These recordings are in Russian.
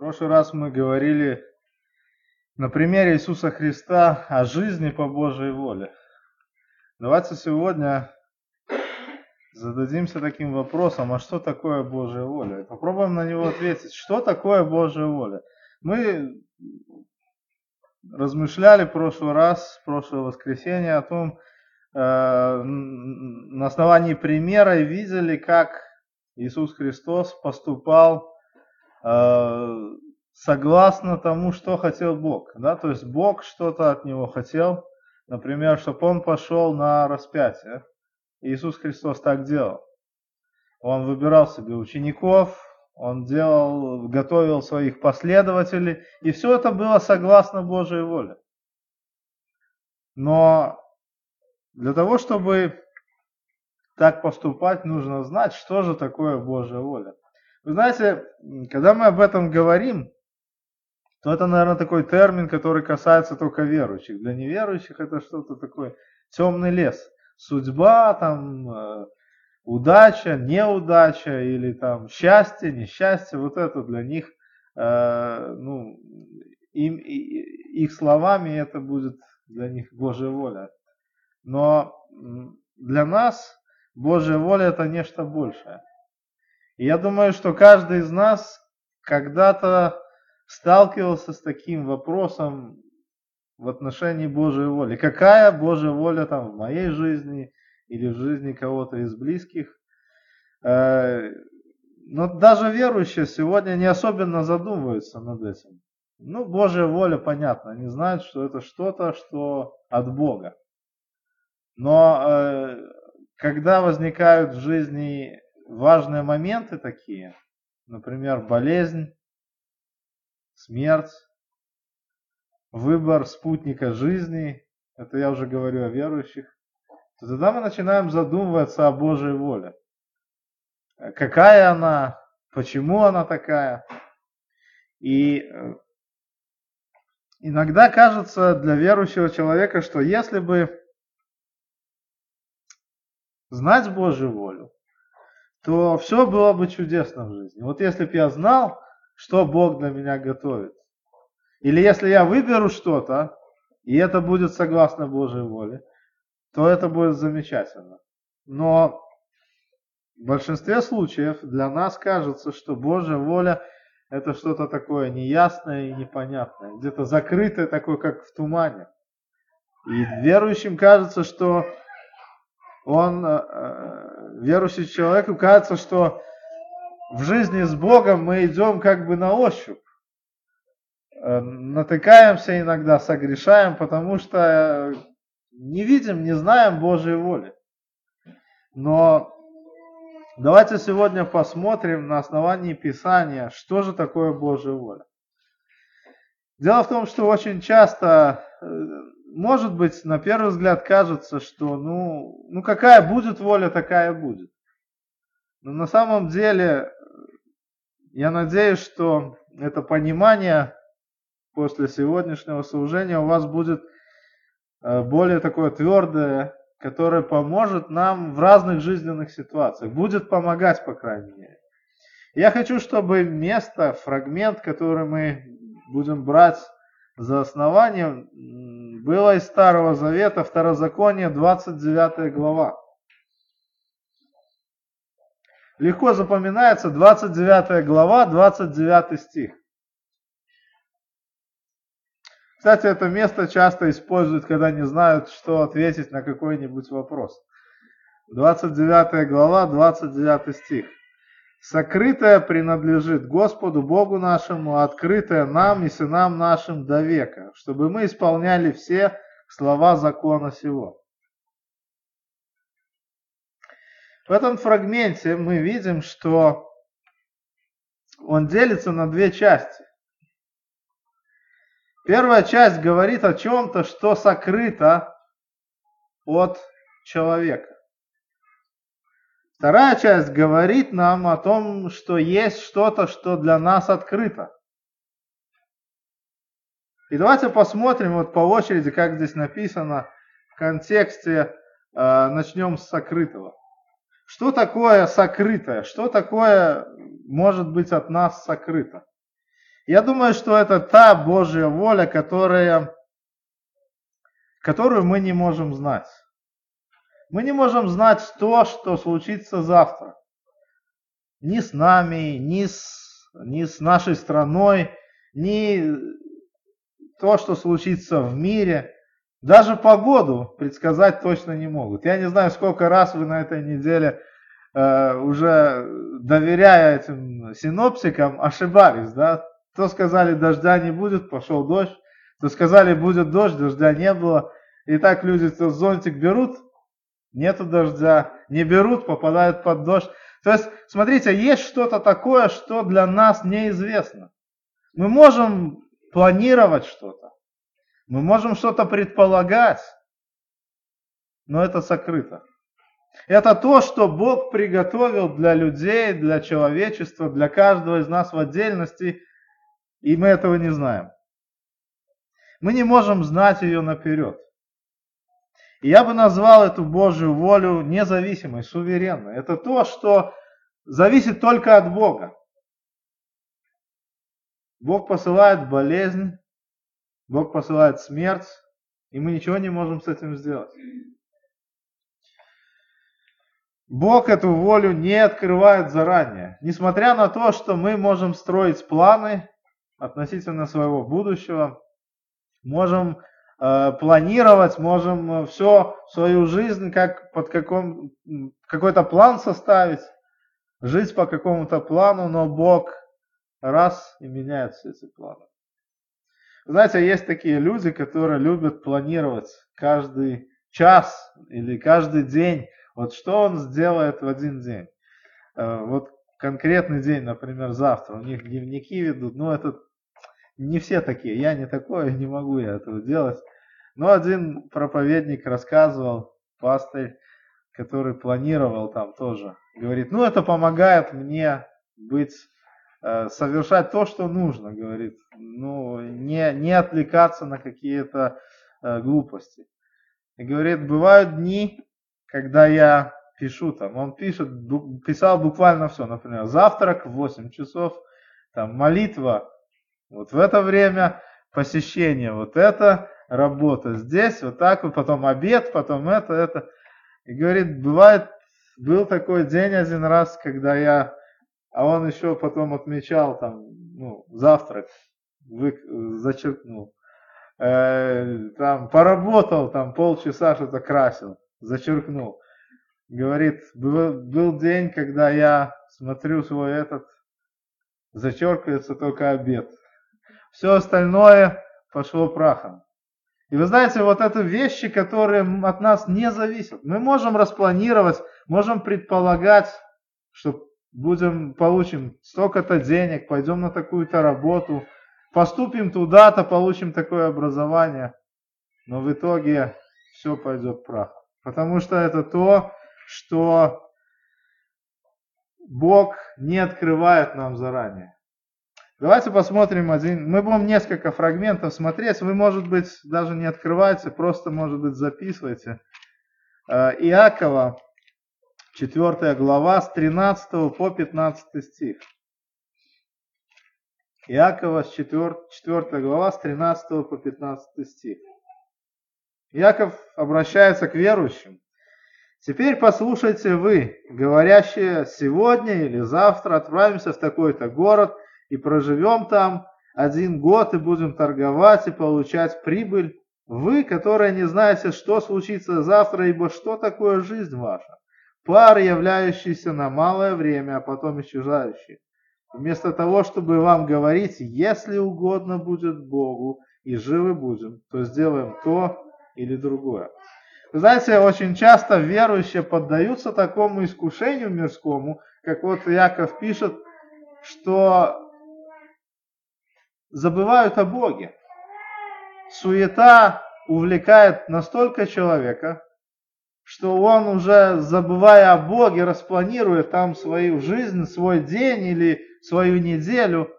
прошлый раз мы говорили на примере Иисуса Христа о жизни по Божьей воле. Давайте сегодня зададимся таким вопросом, а что такое Божья воля? И попробуем на него ответить, что такое Божья воля? Мы размышляли в прошлый раз, в прошлое воскресенье о том, э, на основании примера и видели, как Иисус Христос поступал согласно тому, что хотел Бог. Да? То есть Бог что-то от него хотел, например, чтобы он пошел на распятие. Иисус Христос так делал. Он выбирал себе учеников, он делал, готовил своих последователей, и все это было согласно Божьей воле. Но для того, чтобы так поступать, нужно знать, что же такое Божья воля. Вы знаете, когда мы об этом говорим, то это, наверное, такой термин, который касается только верующих. Для неверующих это что-то такое темный лес. Судьба, там, э, удача, неудача или там счастье, несчастье, вот это для них, э, ну, им, их словами это будет для них Божья воля. Но для нас Божья воля это нечто большее. Я думаю, что каждый из нас когда-то сталкивался с таким вопросом в отношении Божьей воли. Какая Божья воля там в моей жизни или в жизни кого-то из близких? Э, но даже верующие сегодня не особенно задумываются над этим. Ну, Божья воля, понятно, они знают, что это что-то, что от Бога. Но э, когда возникают в жизни важные моменты такие, например, болезнь, смерть, выбор спутника жизни, это я уже говорю о верующих, то тогда мы начинаем задумываться о Божьей воле. Какая она, почему она такая. И э, иногда кажется для верующего человека, что если бы знать Божью волю, то все было бы чудесно в жизни. Вот если бы я знал, что Бог для меня готовит. Или если я выберу что-то, и это будет согласно Божьей воле, то это будет замечательно. Но в большинстве случаев для нас кажется, что Божья воля это что-то такое неясное и непонятное, где-то закрытое, такое как в тумане. И верующим кажется, что он, э, э, верующий человеку кажется, что в жизни с Богом мы идем как бы на ощупь. Э, натыкаемся иногда, согрешаем, потому что не видим, не знаем Божьей воли. Но давайте сегодня посмотрим на основании Писания, что же такое Божья воля. Дело в том, что очень часто, э, может быть, на первый взгляд кажется, что ну, ну какая будет воля, такая будет. Но на самом деле я надеюсь, что это понимание после сегодняшнего служения у вас будет э, более такое твердое, которое поможет нам в разных жизненных ситуациях, будет помогать, по крайней мере. Я хочу, чтобы место, фрагмент, который мы будем брать за основание, было из Старого Завета, Второзаконие, 29 глава легко запоминается 29 глава, 29 стих. Кстати, это место часто используют, когда не знают, что ответить на какой-нибудь вопрос. 29 глава, 29 стих. Сокрытое принадлежит Господу Богу нашему, открытое нам и сынам нашим до века, чтобы мы исполняли все слова закона сего. В этом фрагменте мы видим, что он делится на две части. Первая часть говорит о чем-то, что сокрыто от человека. Вторая часть говорит нам о том, что есть что-то, что для нас открыто. И давайте посмотрим вот по очереди, как здесь написано в контексте. Э, начнем с сокрытого. Что такое сокрытое? Что такое может быть от нас сокрыто? Я думаю, что это та Божья воля, которая, которую мы не можем знать. Мы не можем знать то, что случится завтра. Ни с нами, ни с, ни с нашей страной, ни то, что случится в мире. Даже погоду предсказать точно не могут. Я не знаю, сколько раз вы на этой неделе э, уже доверяя этим синоптикам ошибались, да? То сказали, дождя не будет, пошел дождь. То сказали, будет дождь, дождя не было. И так люди то зонтик берут, нету дождя, не берут, попадают под дождь. То есть, смотрите, есть что-то такое, что для нас неизвестно. Мы можем планировать что-то, мы можем что-то предполагать, но это сокрыто. Это то, что Бог приготовил для людей, для человечества, для каждого из нас в отдельности, и мы этого не знаем. Мы не можем знать ее наперед. Я бы назвал эту Божью волю независимой, суверенной. Это то, что зависит только от Бога. Бог посылает болезнь, Бог посылает смерть, и мы ничего не можем с этим сделать. Бог эту волю не открывает заранее. Несмотря на то, что мы можем строить планы относительно своего будущего, можем планировать, можем э, все свою жизнь как под каком, какой-то план составить, жить по какому-то плану, но Бог раз и меняет все эти планы. Знаете, есть такие люди, которые любят планировать каждый час или каждый день вот что он сделает в один день? Э, вот конкретный день, например, завтра, у них дневники ведут, ну это не все такие, я не такой, не могу я этого делать. Но один проповедник рассказывал, пастырь, который планировал там тоже, говорит, ну это помогает мне быть, э, совершать то, что нужно, говорит, ну не, не отвлекаться на какие-то э, глупости. И говорит, бывают дни, когда я пишу там, он пишет, писал буквально все, например, завтрак в 8 часов, там молитва, вот в это время посещение, вот это, работа здесь, вот так, вот потом обед, потом это, это. И говорит, бывает, был такой день один раз, когда я, а он еще потом отмечал там, ну, завтрак, вы, зачеркнул, э, там поработал, там полчаса что-то красил зачеркнул. Говорит, был, был день, когда я смотрю свой этот, зачеркивается только обед. Все остальное пошло прахом. И вы знаете, вот это вещи, которые от нас не зависят. Мы можем распланировать, можем предполагать, что будем, получим столько-то денег, пойдем на такую-то работу, поступим туда-то, получим такое образование. Но в итоге все пойдет прахом. Потому что это то, что Бог не открывает нам заранее. Давайте посмотрим один. Мы будем несколько фрагментов смотреть. Вы, может быть, даже не открывайте, просто, может быть, записывайте. Э, Иакова, 4 глава, с 13 по 15 стих. Иакова, 4, 4 глава, с 13 по 15 стих. Яков обращается к верующим. Теперь послушайте вы, говорящие, сегодня или завтра отправимся в такой-то город и проживем там один год и будем торговать и получать прибыль. Вы, которые не знаете, что случится завтра, ибо что такое жизнь ваша? Пар, являющийся на малое время, а потом исчезающий. Вместо того, чтобы вам говорить, если угодно будет Богу и живы будем, то сделаем то, или другое. Знаете, очень часто верующие поддаются такому искушению мирскому, как вот Яков пишет, что забывают о Боге. Суета увлекает настолько человека, что он уже, забывая о Боге, распланирует там свою жизнь, свой день или свою неделю,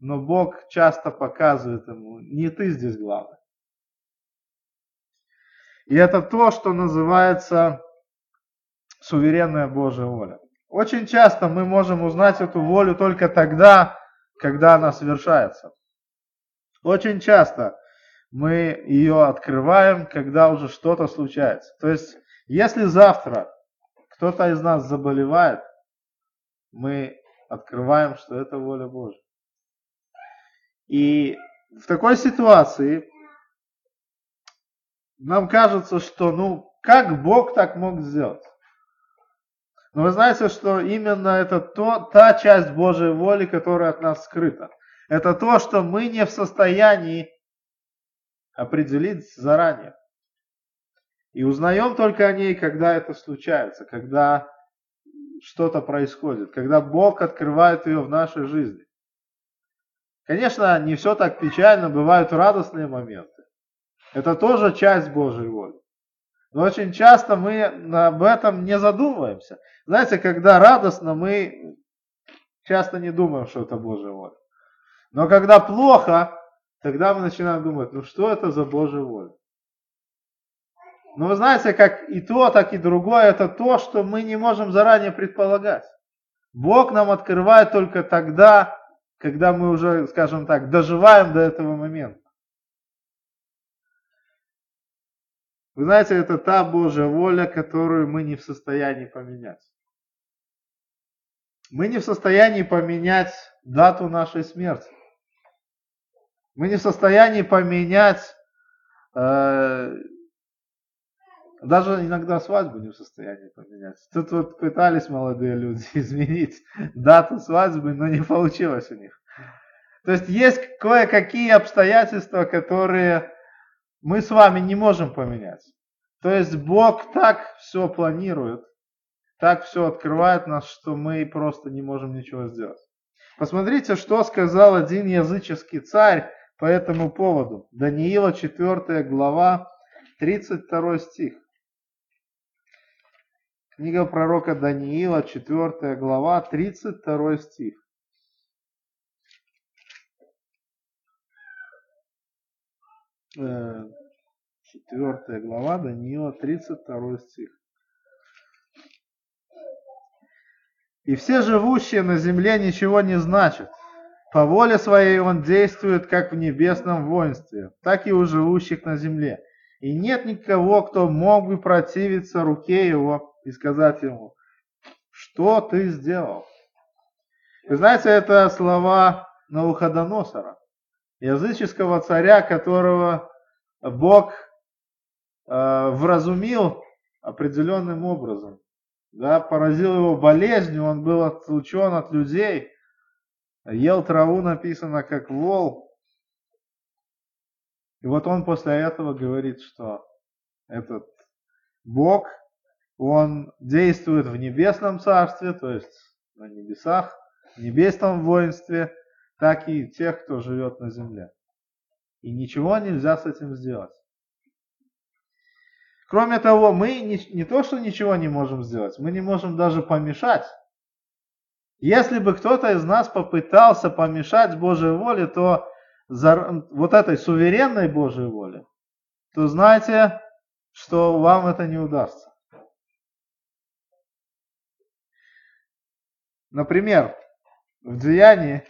но Бог часто показывает ему, не ты здесь главный. И это то, что называется суверенная Божья воля. Очень часто мы можем узнать эту волю только тогда, когда она совершается. Очень часто мы ее открываем, когда уже что-то случается. То есть, если завтра кто-то из нас заболевает, мы открываем, что это воля Божья. И в такой ситуации нам кажется, что ну как Бог так мог сделать? Но вы знаете, что именно это то, та часть Божьей воли, которая от нас скрыта. Это то, что мы не в состоянии определить заранее. И узнаем только о ней, когда это случается, когда что-то происходит, когда Бог открывает ее в нашей жизни. Конечно, не все так печально, бывают радостные моменты. Это тоже часть Божьей воли. Но очень часто мы об этом не задумываемся. Знаете, когда радостно, мы часто не думаем, что это Божья воля. Но когда плохо, тогда мы начинаем думать, ну что это за Божья воля? Но вы знаете, как и то, так и другое, это то, что мы не можем заранее предполагать. Бог нам открывает только тогда, когда мы уже, скажем так, доживаем до этого момента. Вы знаете, это та Божья воля, которую мы не в состоянии поменять. Мы не в состоянии поменять дату нашей смерти. Мы не в состоянии поменять, э, даже иногда свадьбу не в состоянии поменять. Тут вот пытались молодые люди изменить дату свадьбы, но не получилось у них. То есть есть кое-какие обстоятельства, которые мы с вами не можем поменять. То есть Бог так все планирует, так все открывает нас, что мы просто не можем ничего сделать. Посмотрите, что сказал один языческий царь по этому поводу. Даниила 4 глава, 32 стих. Книга пророка Даниила, 4 глава, 32 стих. Э, четвертая глава, Даниила, 32 стих. И все живущие на земле ничего не значат. По воле своей он действует как в небесном воинстве, так и у живущих на земле. И нет никого, кто мог бы противиться руке его и сказать ему, что ты сделал? Вы знаете, это слова Навуходоносора, языческого царя, которого Бог э, вразумил определенным образом. Да, поразил его болезнью, он был отлучен от людей, ел траву, написано, как вол. И вот он после этого говорит, что этот Бог, он действует в небесном царстве, то есть на небесах, в небесном воинстве, так и тех, кто живет на земле. И ничего нельзя с этим сделать. Кроме того, мы не, не то, что ничего не можем сделать, мы не можем даже помешать. Если бы кто-то из нас попытался помешать Божьей воле, то за, вот этой суверенной Божьей воле, то знайте, что вам это не удастся. Например, в Деянии,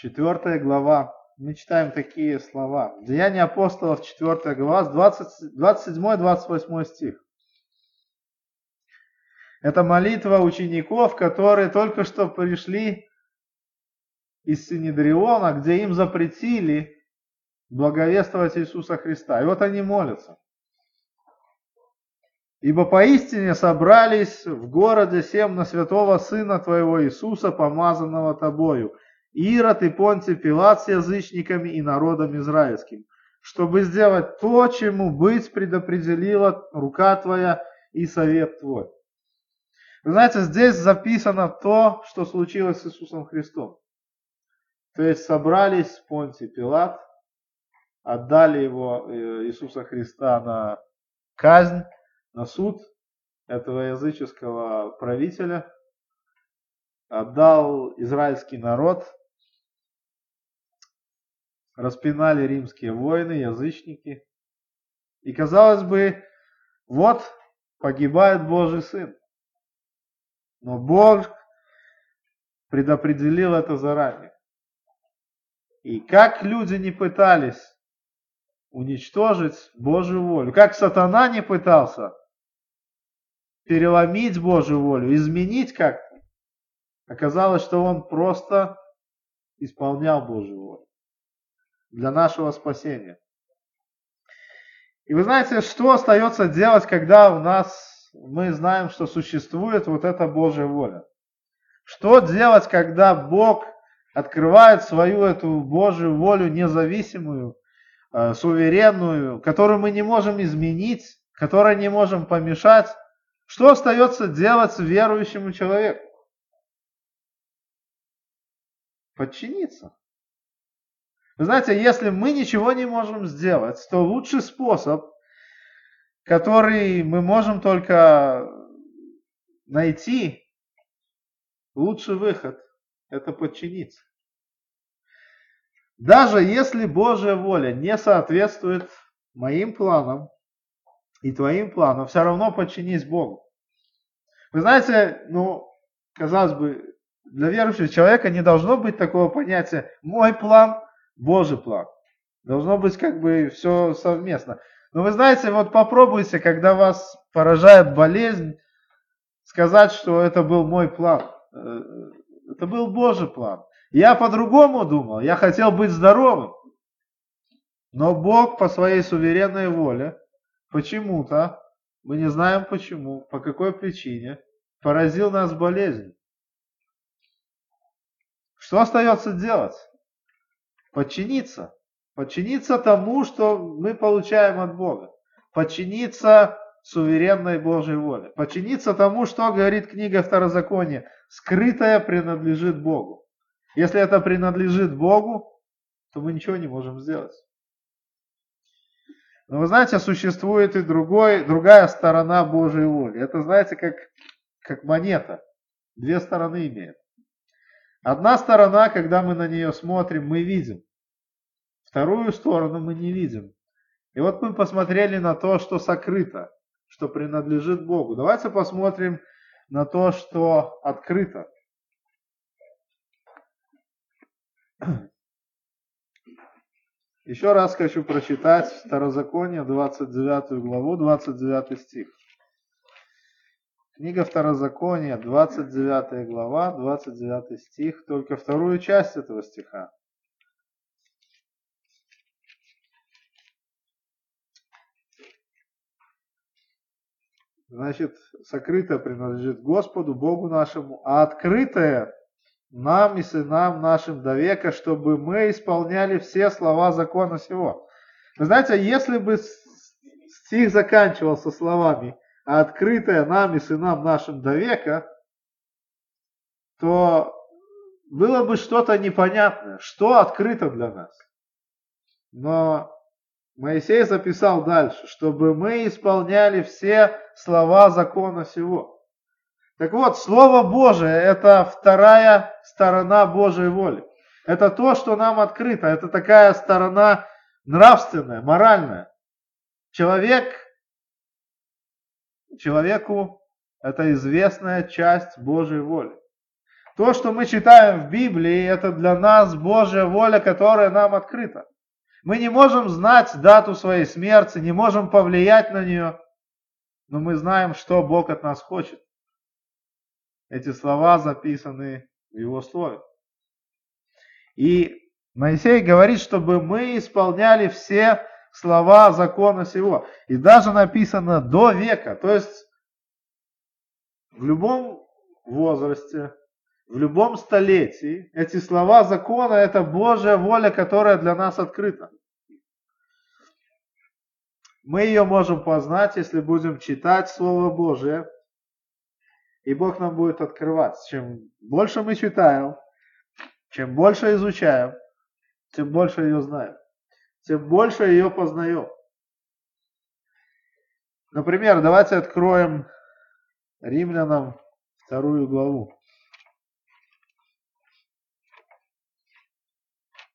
4 глава, мы читаем такие слова. Деяния апостолов, 4 глава, 27-28 стих. Это молитва учеников, которые только что пришли из Синедриона, где им запретили благовествовать Иисуса Христа. И вот они молятся. Ибо поистине собрались в городе семь на святого Сына Твоего Иисуса, помазанного Тобою, Ирод и Понтий Пилат с язычниками и народом израильским, чтобы сделать то, чему быть предопределила рука Твоя и совет Твой. Вы знаете, здесь записано то, что случилось с Иисусом Христом. То есть собрались Понтий Пилат, отдали его, э, Иисуса Христа, на казнь, на суд этого языческого правителя, отдал израильский народ распинали римские воины, язычники. И казалось бы, вот погибает Божий Сын. Но Бог предопределил это заранее. И как люди не пытались уничтожить Божью волю, как сатана не пытался переломить Божью волю, изменить как-то, оказалось, что он просто исполнял Божью волю для нашего спасения. И вы знаете, что остается делать, когда у нас мы знаем, что существует вот эта Божья воля? Что делать, когда Бог открывает свою эту Божью волю независимую, э, суверенную, которую мы не можем изменить, которой не можем помешать? Что остается делать верующему человеку? Подчиниться. Вы знаете, если мы ничего не можем сделать, то лучший способ, который мы можем только найти, лучший выход – это подчиниться. Даже если Божья воля не соответствует моим планам и твоим планам, все равно подчинись Богу. Вы знаете, ну, казалось бы, для верующего человека не должно быть такого понятия «мой план», Божий план. Должно быть как бы все совместно. Но вы знаете, вот попробуйте, когда вас поражает болезнь, сказать, что это был мой план. Э, это был Божий план. Я по-другому думал, я хотел быть здоровым. Но Бог по своей суверенной воле почему-то, мы не знаем почему, по какой причине, поразил нас болезнь. Что остается делать? Подчиниться. Подчиниться тому, что мы получаем от Бога. Подчиниться суверенной Божьей воле. Подчиниться тому, что говорит книга Второзакония. Скрытое принадлежит Богу. Если это принадлежит Богу, то мы ничего не можем сделать. Но вы знаете, существует и другой, другая сторона Божьей воли. Это, знаете, как, как монета. Две стороны имеет. Одна сторона, когда мы на нее смотрим, мы видим. Вторую сторону мы не видим. И вот мы посмотрели на то, что сокрыто, что принадлежит Богу. Давайте посмотрим на то, что открыто. Еще раз хочу прочитать Второзаконие, 29 главу, 29 стих. Книга Второзакония, 29 глава, 29 стих, только вторую часть этого стиха. Значит, сокрытое принадлежит Господу, Богу нашему, а открытое нам и сынам нашим до века, чтобы мы исполняли все слова закона сего. Вы знаете, если бы стих заканчивался словами а открытое нам и сынам нашим до века, то было бы что-то непонятное, что открыто для нас. Но Моисей записал дальше, чтобы мы исполняли все слова закона сего. Так вот, Слово Божие – это вторая сторона Божьей воли. Это то, что нам открыто. Это такая сторона нравственная, моральная. Человек человеку это известная часть Божьей воли. То, что мы читаем в Библии, это для нас Божья воля, которая нам открыта. Мы не можем знать дату своей смерти, не можем повлиять на нее, но мы знаем, что Бог от нас хочет. Эти слова записаны в Его Слове. И Моисей говорит, чтобы мы исполняли все слова закона сего. И даже написано до века. То есть в любом возрасте, в любом столетии эти слова закона это Божья воля, которая для нас открыта. Мы ее можем познать, если будем читать Слово Божие, и Бог нам будет открывать. Чем больше мы читаем, чем больше изучаем, тем больше ее знаем тем больше ее познаем. Например, давайте откроем римлянам вторую главу.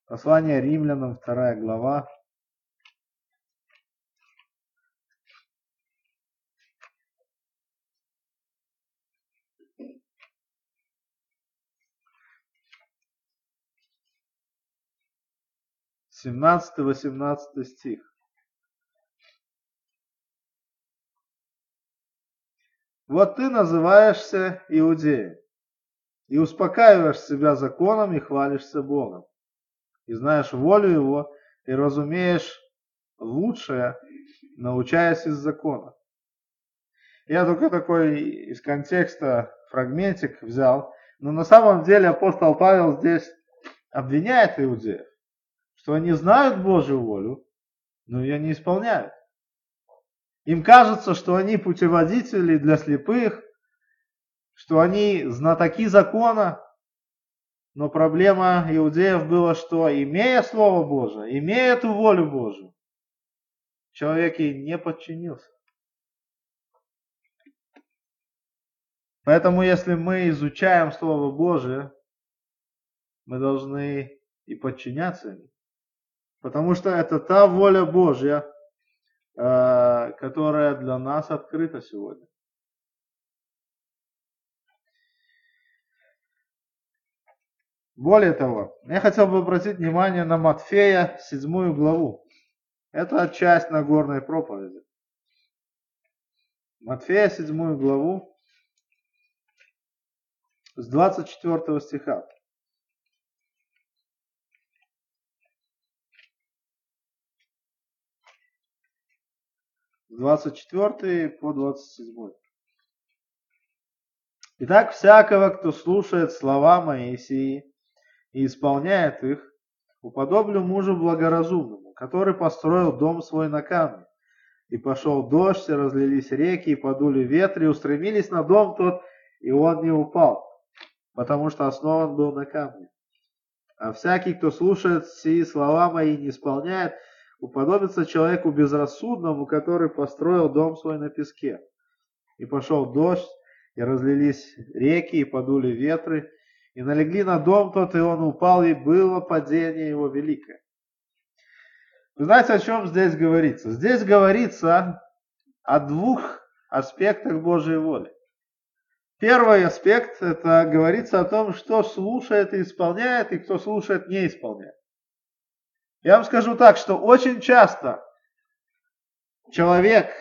Послание римлянам, вторая глава. 17-18 стих. Вот ты называешься иудеем, и успокаиваешь себя законом и хвалишься Богом, и знаешь волю Его, и разумеешь лучшее, научаясь из закона. Я только такой из контекста фрагментик взял, но на самом деле апостол Павел здесь обвиняет иудеев, что они знают Божью волю, но ее не исполняют. Им кажется, что они путеводители для слепых, что они знатоки закона, но проблема иудеев была, что имея Слово Божие, имея эту волю Божию, человек ей не подчинился. Поэтому, если мы изучаем Слово Божие, мы должны и подчиняться ему. Потому что это та воля Божья, э, которая для нас открыта сегодня. Более того, я хотел бы обратить внимание на Матфея, седьмую главу. Это часть Нагорной проповеди. Матфея, седьмую главу, с 24 стиха. С 24 по 27. Итак, всякого, кто слушает слова Моисии и исполняет их, уподоблю мужу благоразумному, который построил дом свой на камне. И пошел дождь, и разлились реки, и подули ветры, и устремились на дом тот, и он не упал, потому что основан был на камне. А всякий, кто слушает сии слова мои и не исполняет, уподобится человеку безрассудному, который построил дом свой на песке. И пошел дождь, и разлились реки, и подули ветры, и налегли на дом тот, и он упал, и было падение его великое. Вы знаете, о чем здесь говорится? Здесь говорится о двух аспектах Божьей воли. Первый аспект – это говорится о том, что слушает и исполняет, и кто слушает, не исполняет. Я вам скажу так, что очень часто человек,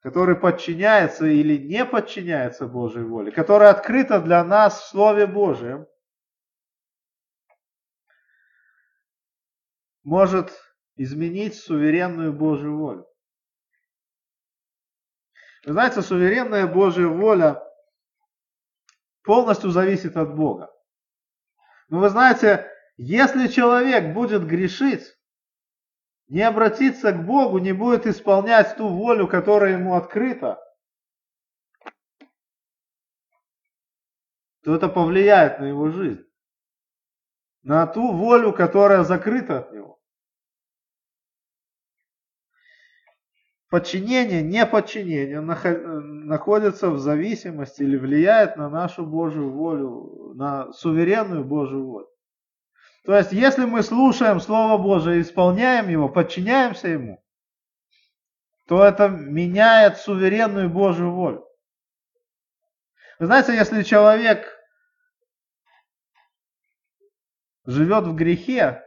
который подчиняется или не подчиняется Божьей воле, которая открыта для нас в Слове Божьем, может изменить суверенную Божью волю. Вы знаете, суверенная Божья воля полностью зависит от Бога. Но вы знаете, если человек будет грешить, не обратиться к Богу, не будет исполнять ту волю, которая ему открыта, то это повлияет на его жизнь. На ту волю, которая закрыта от него. подчинение, неподчинение находится в зависимости или влияет на нашу Божью волю, на суверенную Божью волю. То есть, если мы слушаем Слово Божие, исполняем его, подчиняемся ему, то это меняет суверенную Божью волю. Вы знаете, если человек живет в грехе,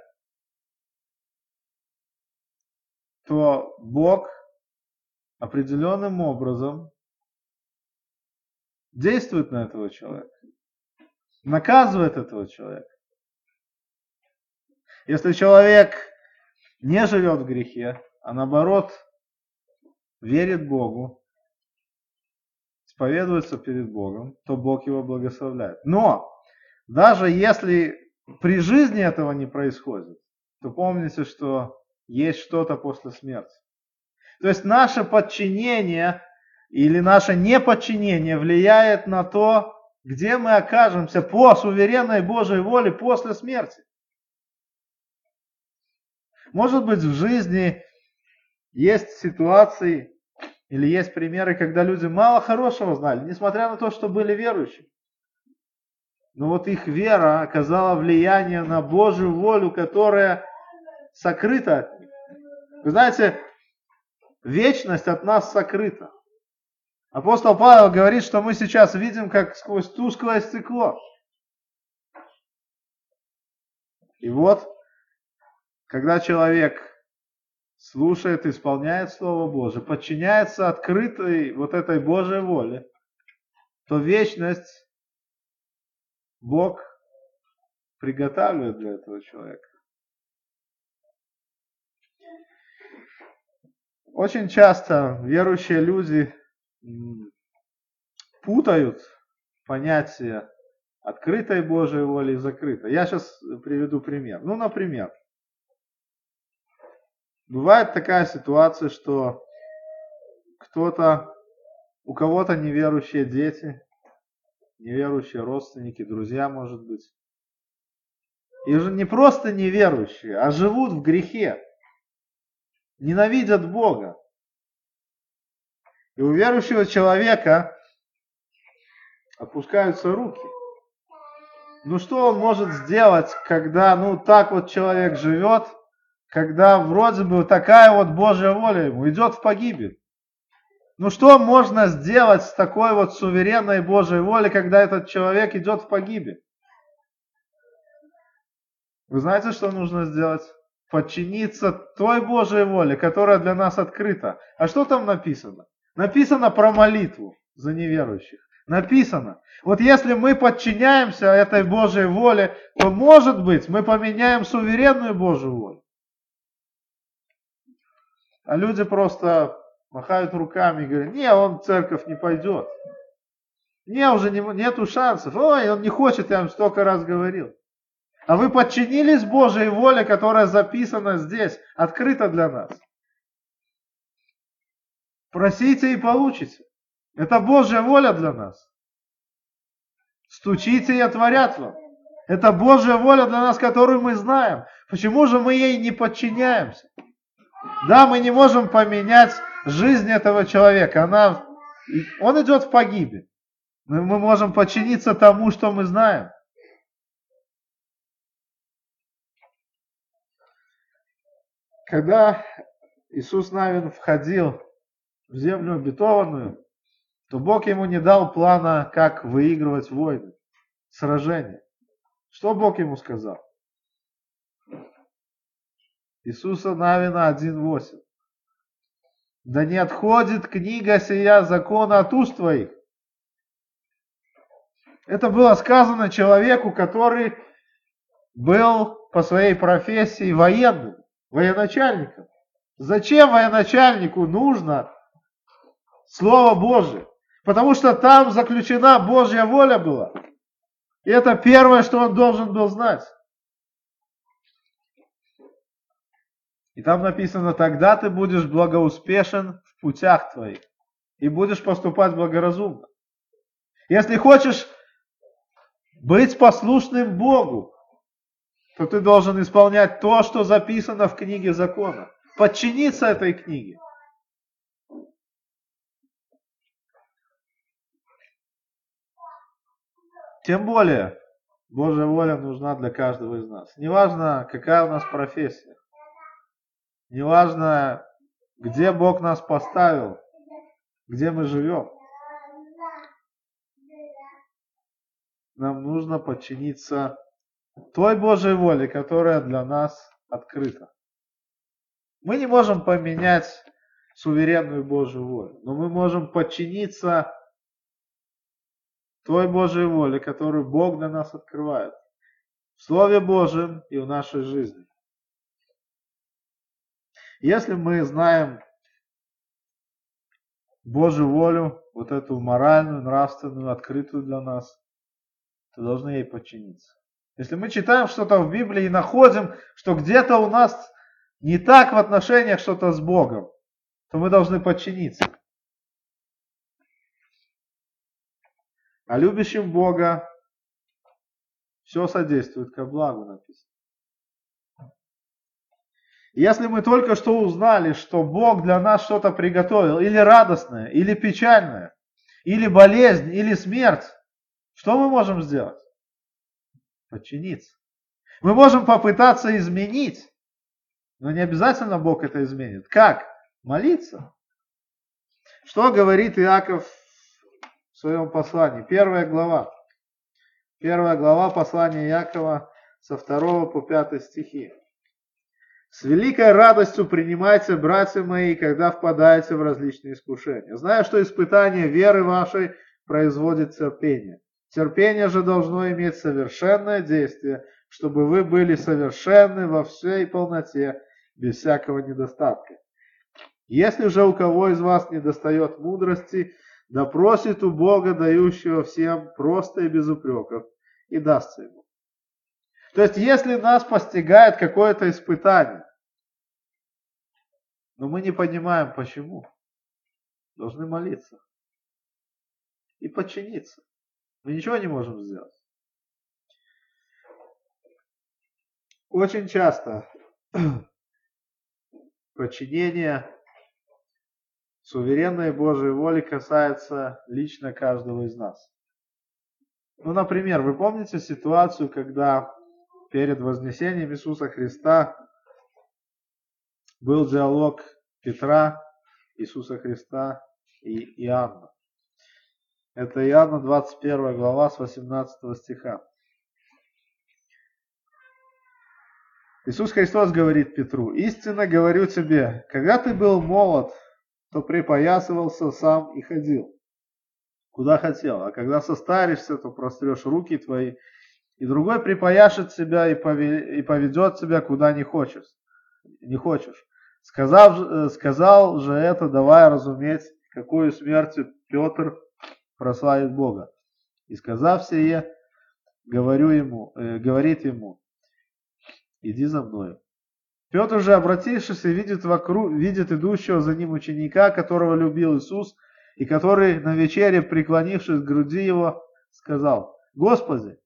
то Бог определенным образом действует на этого человека, наказывает этого человека. Если человек не живет в грехе, а наоборот верит Богу, исповедуется перед Богом, то Бог его благословляет. Но даже если при жизни этого не происходит, то помните, что есть что-то после смерти. То есть наше подчинение или наше неподчинение влияет на то, где мы окажемся по суверенной Божьей воле после смерти. Может быть, в жизни есть ситуации или есть примеры, когда люди мало хорошего знали, несмотря на то, что были верующими. Но вот их вера оказала влияние на Божью волю, которая сокрыта. Вы знаете, Вечность от нас сокрыта. Апостол Павел говорит, что мы сейчас видим, как сквозь тусклое стекло. И вот, когда человек слушает, исполняет Слово Божие, подчиняется открытой вот этой Божьей воле, то вечность Бог приготавливает для этого человека. Очень часто верующие люди путают понятие открытой Божьей воли и закрытой. Я сейчас приведу пример. Ну, например, бывает такая ситуация, что кто-то, у кого-то неверующие дети, неверующие родственники, друзья, может быть. И уже не просто неверующие, а живут в грехе ненавидят Бога. И у верующего человека опускаются руки. Ну что он может сделать, когда ну так вот человек живет, когда вроде бы такая вот Божья воля ему идет в погибель? Ну что можно сделать с такой вот суверенной Божьей волей, когда этот человек идет в погибель? Вы знаете, что нужно сделать? подчиниться той Божьей воле, которая для нас открыта. А что там написано? Написано про молитву за неверующих. Написано. Вот если мы подчиняемся этой Божьей воле, то может быть мы поменяем суверенную Божью волю. А люди просто махают руками и говорят, не, он в церковь не пойдет. Не, уже не, нету шансов. Ой, он не хочет, я вам столько раз говорил. А вы подчинились Божьей воле, которая записана здесь, открыта для нас. Просите и получите. Это Божья воля для нас. Стучите и отворят вам. Это Божья воля для нас, которую мы знаем. Почему же мы ей не подчиняемся? Да, мы не можем поменять жизнь этого человека. Она, он идет в погибель. мы можем подчиниться тому, что мы знаем. Когда Иисус Навин входил в землю обетованную, то Бог ему не дал плана, как выигрывать войны, сражения. Что Бог ему сказал? Иисуса Навина 1.8. Да не отходит книга сия закона от уст твоих. Это было сказано человеку, который был по своей профессии военным военачальником. Зачем военачальнику нужно Слово Божие? Потому что там заключена Божья воля была. И это первое, что он должен был знать. И там написано, тогда ты будешь благоуспешен в путях твоих и будешь поступать благоразумно. Если хочешь быть послушным Богу, то ты должен исполнять то, что записано в книге закона. Подчиниться этой книге. Тем более, Божья воля нужна для каждого из нас. Неважно, какая у нас профессия. Неважно, где Бог нас поставил, где мы живем. Нам нужно подчиниться той Божьей воли, которая для нас открыта. Мы не можем поменять суверенную Божью волю, но мы можем подчиниться той Божьей воле, которую Бог для нас открывает в Слове Божьем и в нашей жизни. Если мы знаем Божью волю, вот эту моральную, нравственную, открытую для нас, то должны ей подчиниться. Если мы читаем что-то в Библии и находим, что где-то у нас не так в отношениях что-то с Богом, то мы должны подчиниться. А любящим Бога все содействует ко благу написано. Если мы только что узнали, что Бог для нас что-то приготовил, или радостное, или печальное, или болезнь, или смерть, что мы можем сделать? подчиниться. Мы можем попытаться изменить, но не обязательно Бог это изменит. Как? Молиться. Что говорит Иаков в своем послании? Первая глава. Первая глава послания Иакова со 2 по 5 стихи. С великой радостью принимайте, братья мои, когда впадаете в различные искушения. Зная, что испытание веры вашей производит терпение. Терпение же должно иметь совершенное действие, чтобы вы были совершенны во всей полноте, без всякого недостатка. Если же у кого из вас недостает мудрости, да просит у Бога, дающего всем просто и без упреков, и дастся ему. То есть, если нас постигает какое-то испытание, но мы не понимаем почему, должны молиться и подчиниться. Мы ничего не можем сделать. Очень часто подчинение суверенной Божьей воли касается лично каждого из нас. Ну, например, вы помните ситуацию, когда перед вознесением Иисуса Христа был диалог Петра, Иисуса Христа и Иоанна. Это Иоанна 21 глава с 18 стиха. Иисус Христос говорит Петру, «Истинно говорю тебе, когда ты был молод, то припоясывался сам и ходил, куда хотел, а когда состаришься, то прострешь руки твои, и другой припояшет себя и поведет тебя, куда не хочешь. Не хочешь. Сказав, э, сказал же это, давая разуметь, какую смертью Петр прославит Бога. И сказав сие, говорю ему, э, говорит ему, иди за мною. Петр же, обратившись, видит вокруг, видит идущего за ним ученика, которого любил Иисус, и который на вечере, преклонившись к груди его, сказал, «Господи,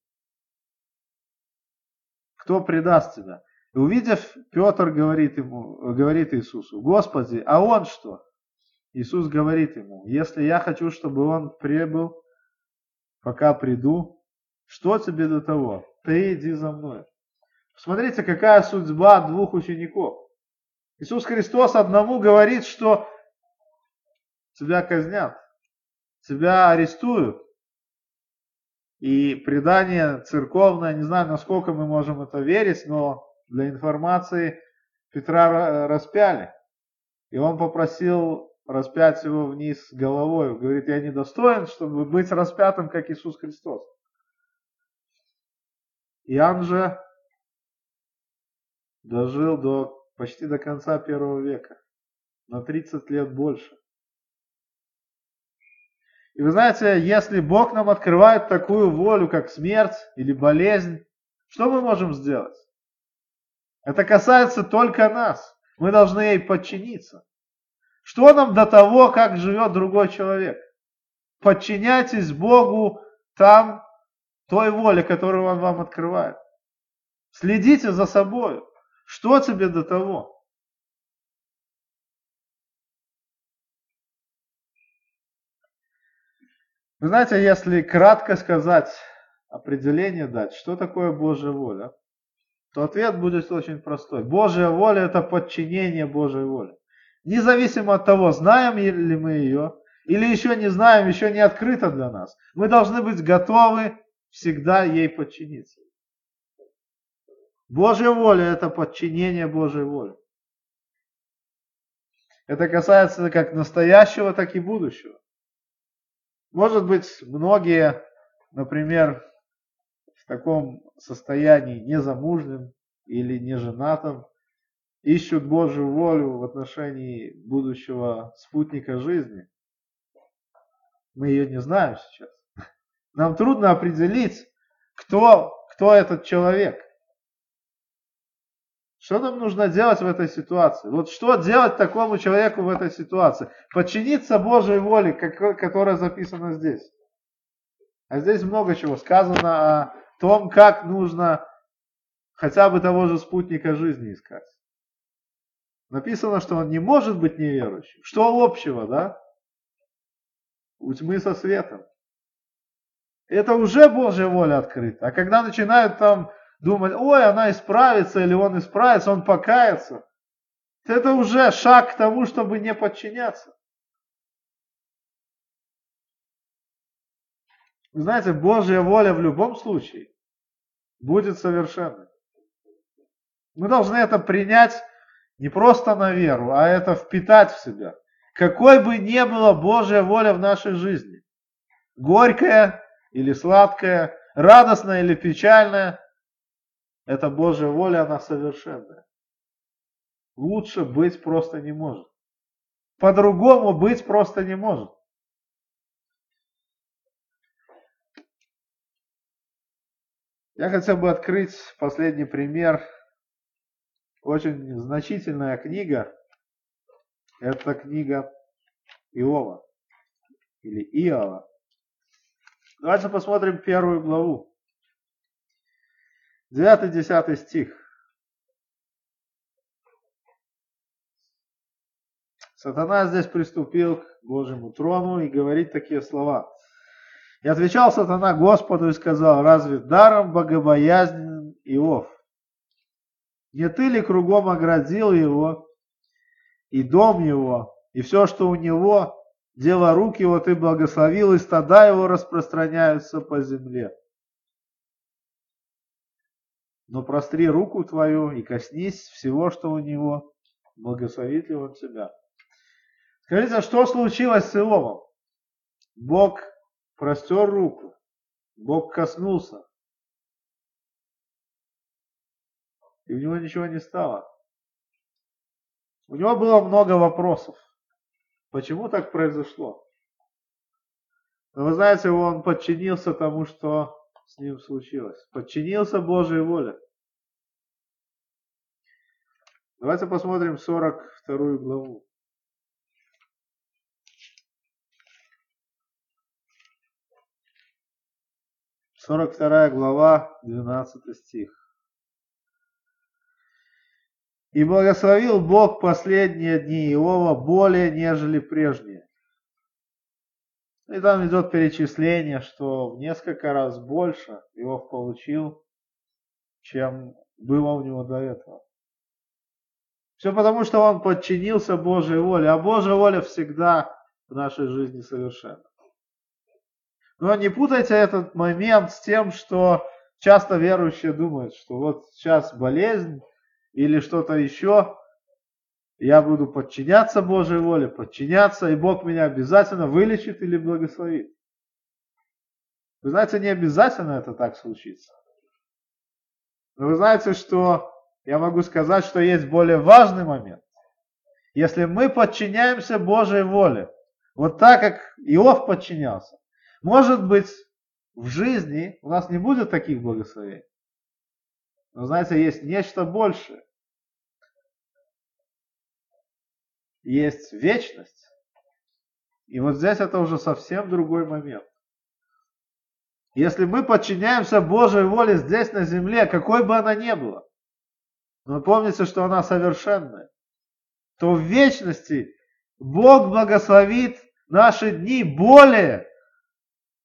кто предаст тебя?» И увидев, Петр говорит, ему, говорит Иисусу, «Господи, а он что?» Иисус говорит ему, «Если я хочу, чтобы он прибыл, пока приду, что тебе до того? Ты иди за мной». Смотрите, какая судьба двух учеников. Иисус Христос одному говорит, что тебя казнят, тебя арестуют. И предание церковное, не знаю, насколько мы можем это верить, но для информации Петра распяли. И он попросил распять его вниз головой. Говорит, я недостоин, чтобы быть распятым, как Иисус Христос. Иоанн же дожил до почти до конца первого века, на 30 лет больше. И вы знаете, если Бог нам открывает такую волю, как смерть или болезнь, что мы можем сделать? Это касается только нас. Мы должны ей подчиниться. Что нам до того, как живет другой человек? Подчиняйтесь Богу там, той воле, которую Он вам открывает. Следите за собой. Что тебе до того? Вы знаете, если кратко сказать, определение дать, что такое Божья воля, то ответ будет очень простой. Божья воля – это подчинение Божьей воле. Независимо от того, знаем ли мы ее, или еще не знаем, еще не открыто для нас, мы должны быть готовы всегда ей подчиниться. Божья воля – это подчинение Божьей воле. Это касается как настоящего, так и будущего. Может быть, многие, например, в таком состоянии незамужним или неженатым, ищут Божью волю в отношении будущего спутника жизни. Мы ее не знаем сейчас. Нам трудно определить, кто, кто этот человек. Что нам нужно делать в этой ситуации? Вот что делать такому человеку в этой ситуации? Подчиниться Божьей воле, которая записана здесь. А здесь много чего сказано о том, как нужно хотя бы того же спутника жизни искать. Написано, что он не может быть неверующим. Что общего, да? У тьмы со светом. Это уже Божья воля открыта. А когда начинают там думать, ой, она исправится или он исправится, он покается. Это уже шаг к тому, чтобы не подчиняться. Вы знаете, Божья воля в любом случае будет совершенной. Мы должны это принять Не просто на веру, а это впитать в себя. Какой бы ни была Божья воля в нашей жизни, горькая или сладкая, радостная или печальная, это Божья воля, она совершенная. Лучше быть просто не может. По-другому быть просто не может. Я хотел бы открыть последний пример. Очень значительная книга. Это книга Иова. Или Иова. Давайте посмотрим первую главу. 9-10 стих. Сатана здесь приступил к Божьему трону и говорит такие слова. И отвечал сатана Господу и сказал, разве даром богобоязнен Иов? Не ты ли кругом оградил его, и дом его, и все, что у него, дело рук его ты благословил, и стада его распространяются по земле. Но простри руку твою и коснись всего, что у него, благословит ли он тебя. Скажите, что случилось с Иовом? Бог простер руку, Бог коснулся, и у него ничего не стало. У него было много вопросов. Почему так произошло? Но вы знаете, он подчинился тому, что с ним случилось. Подчинился Божьей воле. Давайте посмотрим 42 главу. 42 глава, 12 стих. И благословил Бог последние дни Иова более, нежели прежние. И там идет перечисление, что в несколько раз больше Иов получил, чем было у него до этого. Все потому, что он подчинился Божьей воле, а Божья воля всегда в нашей жизни совершенна. Но не путайте этот момент с тем, что часто верующие думают, что вот сейчас болезнь или что-то еще, я буду подчиняться Божьей воле, подчиняться, и Бог меня обязательно вылечит или благословит. Вы знаете, не обязательно это так случится. Но вы знаете, что я могу сказать, что есть более важный момент. Если мы подчиняемся Божьей воле, вот так, как Иов подчинялся, может быть, в жизни у нас не будет таких благословений. Но знаете, есть нечто большее. Есть вечность. И вот здесь это уже совсем другой момент. Если мы подчиняемся Божьей воле здесь на земле, какой бы она ни была, но помните, что она совершенная, то в вечности Бог благословит наши дни более,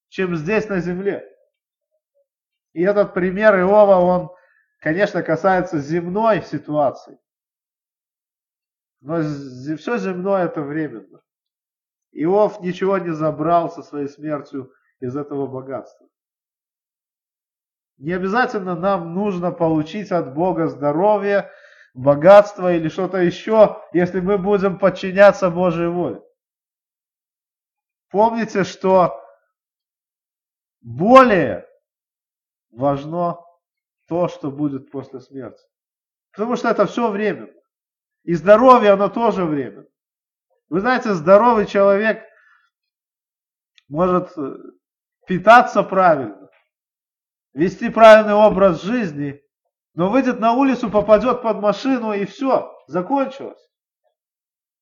чем здесь на земле. И этот пример Иова, он, конечно, касается земной ситуации. Но все земное это временно. Иов ничего не забрал со своей смертью из этого богатства. Не обязательно нам нужно получить от Бога здоровье, богатство или что-то еще, если мы будем подчиняться Божьей воле. Помните, что более важно то, что будет после смерти. Потому что это все временно. И здоровье, оно тоже временно. Вы знаете, здоровый человек может э, питаться правильно, вести правильный образ жизни, но выйдет на улицу, попадет под машину и все, закончилось.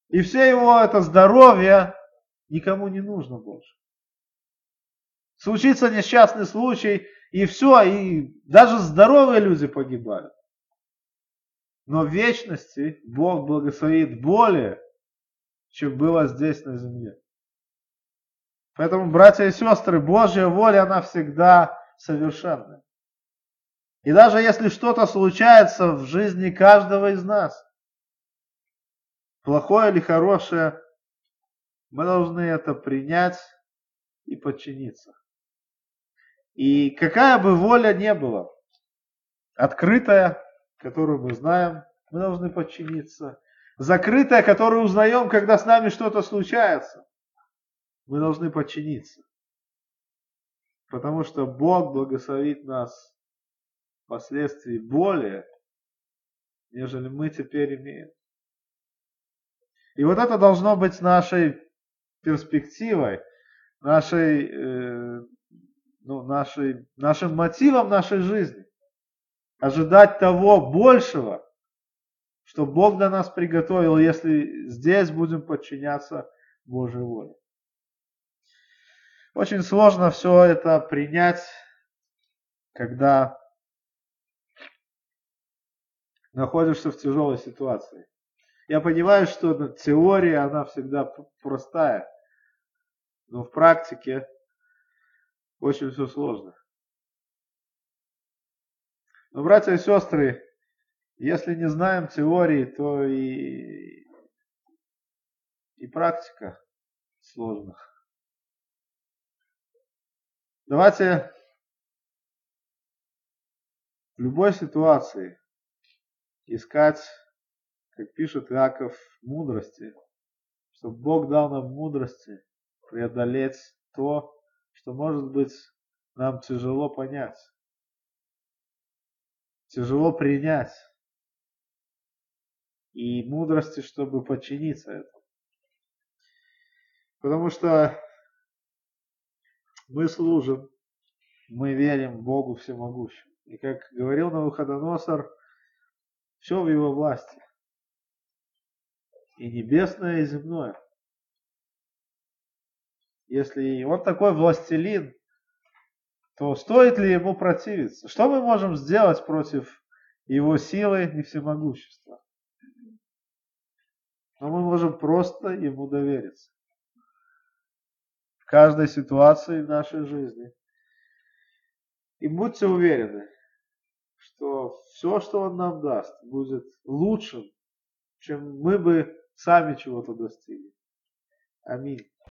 И все его это здоровье никому не нужно больше случится несчастный случай, и все, и даже здоровые люди погибают. Но в вечности Бог благословит более, чем было здесь на земле. Поэтому, братья и сестры, Божья воля, она всегда совершенная. И даже если что-то случается в жизни каждого из нас, плохое или хорошее, мы должны это принять и подчиниться. И какая бы воля не была, открытая, которую мы знаем, мы должны подчиниться. Закрытое, которое узнаем, когда с нами что-то случается, мы должны подчиниться. Потому что Бог благословит нас впоследствии более, нежели мы теперь имеем. И вот это должно быть нашей перспективой, нашей, э, ну, нашей, нашим мотивом нашей жизни. Ожидать того большего, что Бог для нас приготовил, если здесь будем подчиняться Божьей воле. Очень сложно все это принять, когда находишься в тяжелой ситуации. Я понимаю, что теория, она всегда простая, но в практике очень все сложно. Но, братья и сестры, если не знаем теории, то и, и практика сложна. Давайте в любой ситуации искать, как пишет Иаков, мудрости, чтобы Бог дал нам мудрости преодолеть то, что, может быть, нам тяжело понять, тяжело принять, и мудрости, чтобы подчиниться этому. Потому что мы служим, мы верим Богу всемогущему. И как говорил Навуходоносор, все в его власти. И небесное, и земное. Если он такой властелин, то стоит ли ему противиться? Что мы можем сделать против его силы и всемогущества? Но мы можем просто ему довериться каждой ситуации в нашей жизни. И будьте уверены, что все, что Он нам даст, будет лучшим, чем мы бы сами чего-то достигли. Аминь.